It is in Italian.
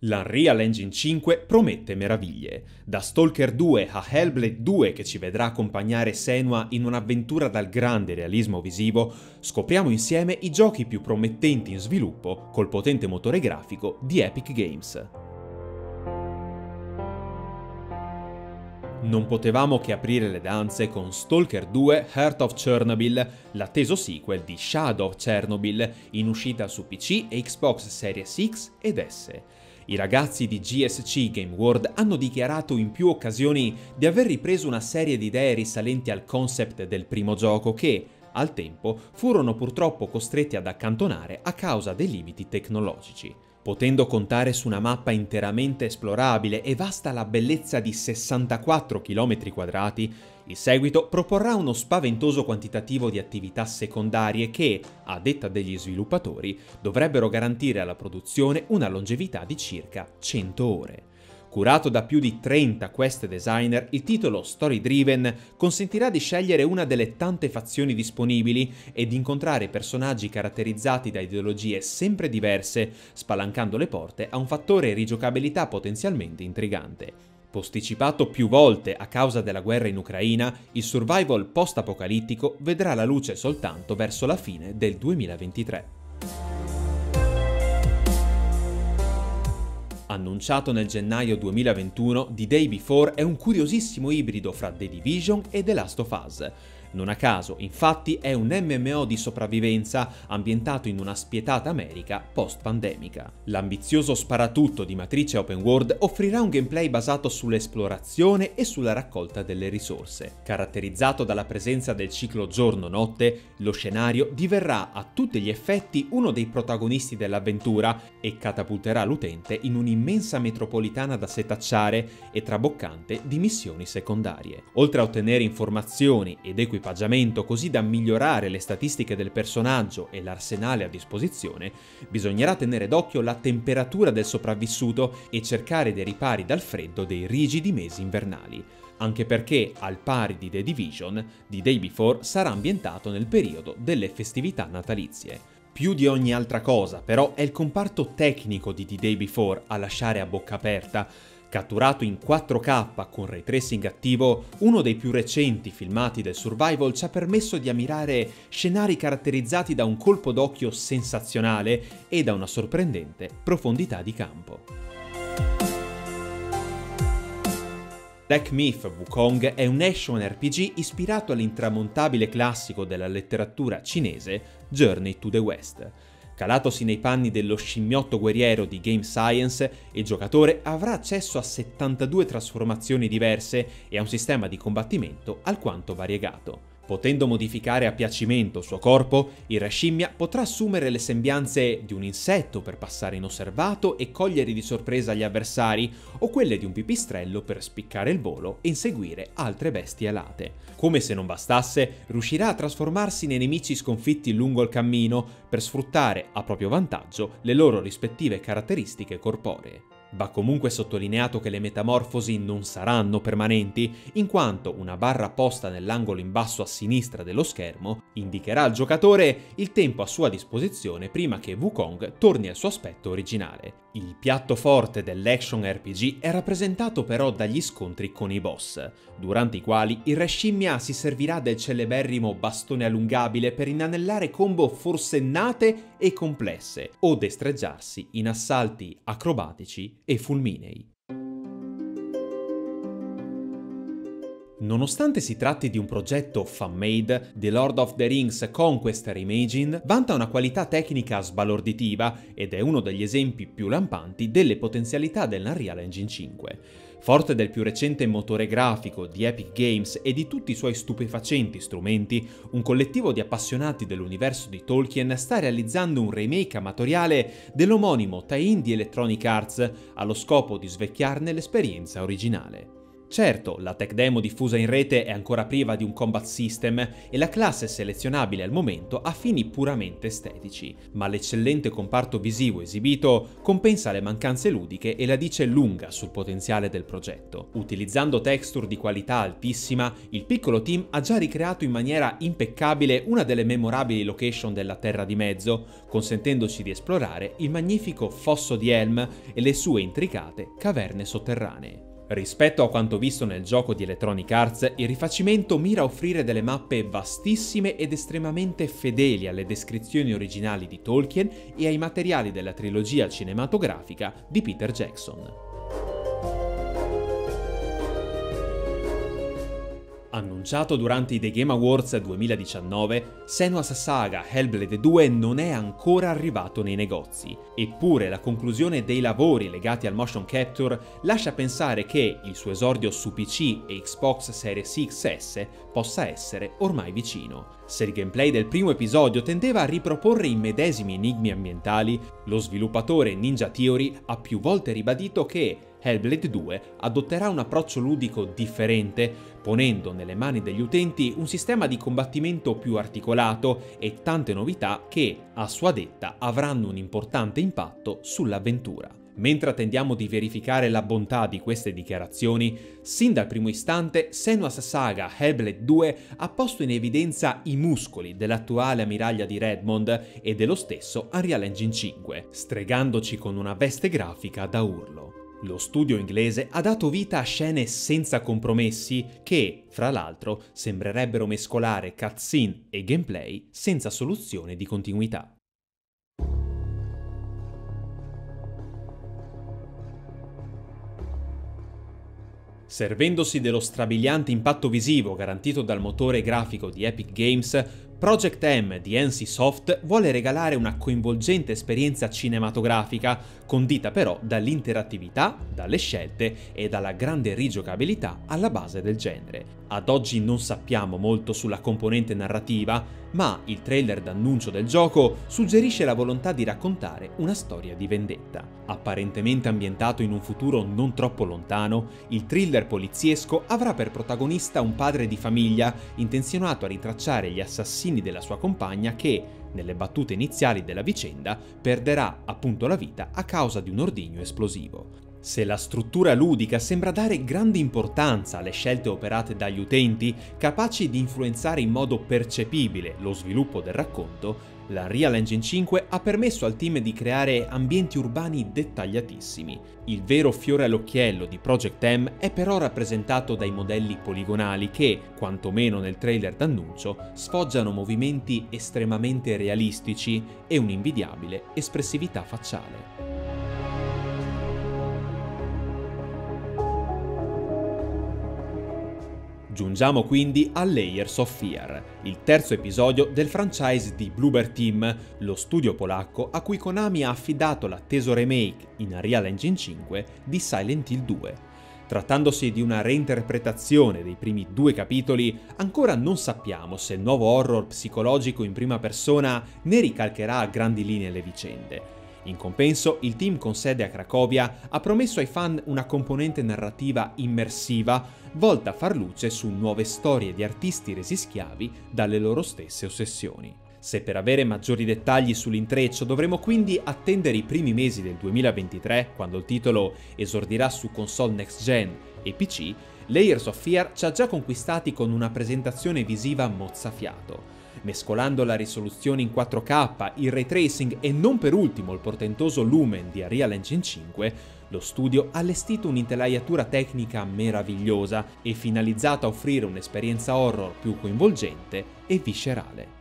L'Unreal Engine 5 promette meraviglie. Da Stalker 2 a Hellblade 2 che ci vedrà accompagnare Senua in un'avventura dal grande realismo visivo, scopriamo insieme i giochi più promettenti in sviluppo col potente motore grafico di Epic Games. Non potevamo che aprire le danze con Stalker 2 Heart of Chernobyl, l'atteso sequel di Shadow of Chernobyl, in uscita su PC e Xbox Series X ed S. I ragazzi di GSC Game World hanno dichiarato in più occasioni di aver ripreso una serie di idee risalenti al concept del primo gioco che, al tempo, furono purtroppo costretti ad accantonare a causa dei limiti tecnologici. Potendo contare su una mappa interamente esplorabile e vasta la bellezza di 64 km quadrati, il seguito proporrà uno spaventoso quantitativo di attività secondarie che, a detta degli sviluppatori, dovrebbero garantire alla produzione una longevità di circa 100 ore. Curato da più di 30 quest designer, il titolo Story Driven consentirà di scegliere una delle tante fazioni disponibili e di incontrare personaggi caratterizzati da ideologie sempre diverse, spalancando le porte a un fattore rigiocabilità potenzialmente intrigante. Posticipato più volte a causa della guerra in Ucraina, il survival post-apocalittico vedrà la luce soltanto verso la fine del 2023. Annunciato nel gennaio 2021, The Day Before è un curiosissimo ibrido fra The Division e The Last of Us, non a caso, infatti, è un MMO di sopravvivenza ambientato in una spietata America post-pandemica. L'ambizioso sparatutto di matrice open world offrirà un gameplay basato sull'esplorazione e sulla raccolta delle risorse. Caratterizzato dalla presenza del ciclo giorno-notte, lo scenario diverrà a tutti gli effetti uno dei protagonisti dell'avventura e catapulterà l'utente in un'immensa metropolitana da setacciare e traboccante di missioni secondarie. Oltre a ottenere informazioni ed equipaggiamenti equipaggiamento così da migliorare le statistiche del personaggio e l'arsenale a disposizione, bisognerà tenere d'occhio la temperatura del sopravvissuto e cercare dei ripari dal freddo dei rigidi mesi invernali anche perché, al pari di The Division, The Day Before sarà ambientato nel periodo delle festività natalizie. Più di ogni altra cosa, però, è il comparto tecnico di The Day Before a lasciare a bocca aperta, Catturato in 4K con ray tracing attivo, uno dei più recenti filmati del survival ci ha permesso di ammirare scenari caratterizzati da un colpo d'occhio sensazionale e da una sorprendente profondità di campo. Black Myth Wukong è un action RPG ispirato all'intramontabile classico della letteratura cinese Journey to the West. Calatosi nei panni dello scimmiotto guerriero di Game Science, il giocatore avrà accesso a 72 trasformazioni diverse e a un sistema di combattimento alquanto variegato. Potendo modificare a piacimento il suo corpo, il re scimmia potrà assumere le sembianze di un insetto per passare inosservato e cogliere di sorpresa gli avversari, o quelle di un pipistrello per spiccare il volo e inseguire altre bestie alate. Come se non bastasse, riuscirà a trasformarsi nei nemici sconfitti lungo il cammino per sfruttare a proprio vantaggio le loro rispettive caratteristiche corporee. Va comunque sottolineato che le metamorfosi non saranno permanenti, in quanto una barra posta nell'angolo in basso a sinistra dello schermo indicherà al giocatore il tempo a sua disposizione prima che Wukong torni al suo aspetto originale. Il piatto forte dell'action RPG è rappresentato però dagli scontri con i boss, durante i quali il re scimmia si servirà del celeberrimo bastone allungabile per inanellare combo forsennate e complesse, o destreggiarsi in assalti acrobatici e fulminei. Nonostante si tratti di un progetto fan-made, The Lord of the Rings Conquest Reimagine vanta una qualità tecnica sbalorditiva ed è uno degli esempi più lampanti delle potenzialità dell'Unreal Engine 5. Forte del più recente motore grafico di Epic Games e di tutti i suoi stupefacenti strumenti, un collettivo di appassionati dell'universo di Tolkien sta realizzando un remake amatoriale dell'omonimo tie-in di Electronic Arts allo scopo di svecchiarne l'esperienza originale. Certo, la tech demo diffusa in rete è ancora priva di un combat system e la classe selezionabile al momento a fini puramente estetici, ma l'eccellente comparto visivo esibito compensa le mancanze ludiche e la dice lunga sul potenziale del progetto. Utilizzando texture di qualità altissima, il piccolo team ha già ricreato in maniera impeccabile una delle memorabili location della Terra di Mezzo, consentendoci di esplorare il magnifico fosso di Helm e le sue intricate caverne sotterranee. Rispetto a quanto visto nel gioco di Electronic Arts, il rifacimento mira a offrire delle mappe vastissime ed estremamente fedeli alle descrizioni originali di Tolkien e ai materiali della trilogia cinematografica di Peter Jackson. Annunciato durante i The Game Awards 2019, Senua's Saga Hellblade 2 non è ancora arrivato nei negozi, eppure la conclusione dei lavori legati al motion capture lascia pensare che il suo esordio su PC e Xbox Series XS possa essere ormai vicino. Se il gameplay del primo episodio tendeva a riproporre i medesimi enigmi ambientali, lo sviluppatore Ninja Theory ha più volte ribadito che Hellblade 2 adotterà un approccio ludico differente, ponendo nelle mani degli utenti un sistema di combattimento più articolato e tante novità che, a sua detta, avranno un importante impatto sull'avventura. Mentre attendiamo di verificare la bontà di queste dichiarazioni, sin dal primo istante Senua's Saga Hellblade 2 ha posto in evidenza i muscoli dell'attuale ammiraglia di Redmond e dello stesso Unreal Engine 5, stregandoci con una veste grafica da urlo. Lo studio inglese ha dato vita a scene senza compromessi che, fra l'altro, sembrerebbero mescolare cutscene e gameplay senza soluzione di continuità. Servendosi dello strabiliante impatto visivo garantito dal motore grafico di Epic Games, Project M di NC vuole regalare una coinvolgente esperienza cinematografica, condita però dall'interattività, dalle scelte e dalla grande rigiocabilità alla base del genere. Ad oggi non sappiamo molto sulla componente narrativa, ma il trailer d'annuncio del gioco suggerisce la volontà di raccontare una storia di vendetta. Apparentemente ambientato in un futuro non troppo lontano, il thriller poliziesco avrà per protagonista un padre di famiglia intenzionato a ritracciare gli assassini della sua compagna che, nelle battute iniziali della vicenda, perderà appunto la vita a causa di un ordigno esplosivo. Se la struttura ludica sembra dare grande importanza alle scelte operate dagli utenti, capaci di influenzare in modo percepibile lo sviluppo del racconto, la Real Engine 5 ha permesso al team di creare ambienti urbani dettagliatissimi. Il vero fiore all'occhiello di Project M è però rappresentato dai modelli poligonali che, quantomeno nel trailer d'annuncio, sfoggiano movimenti estremamente realistici e un'invidiabile espressività facciale. Giungiamo quindi a Layers of Fear, il terzo episodio del franchise di Bluebird Team, lo studio polacco a cui Konami ha affidato l'atteso remake in Unreal Engine 5 di Silent Hill 2. Trattandosi di una reinterpretazione dei primi due capitoli, ancora non sappiamo se il nuovo horror psicologico in prima persona ne ricalcherà a grandi linee le vicende. In compenso, il team con sede a Cracovia ha promesso ai fan una componente narrativa immersiva volta a far luce su nuove storie di artisti resi schiavi dalle loro stesse ossessioni. Se per avere maggiori dettagli sull'intreccio dovremo quindi attendere i primi mesi del 2023, quando il titolo esordirà su console next gen e PC, Layers of Fear ci ha già conquistati con una presentazione visiva mozzafiato mescolando la risoluzione in 4K, il ray tracing e non per ultimo il portentoso lumen di Unreal Engine 5, lo studio ha allestito un'intelaiatura tecnica meravigliosa e finalizzata a offrire un'esperienza horror più coinvolgente e viscerale.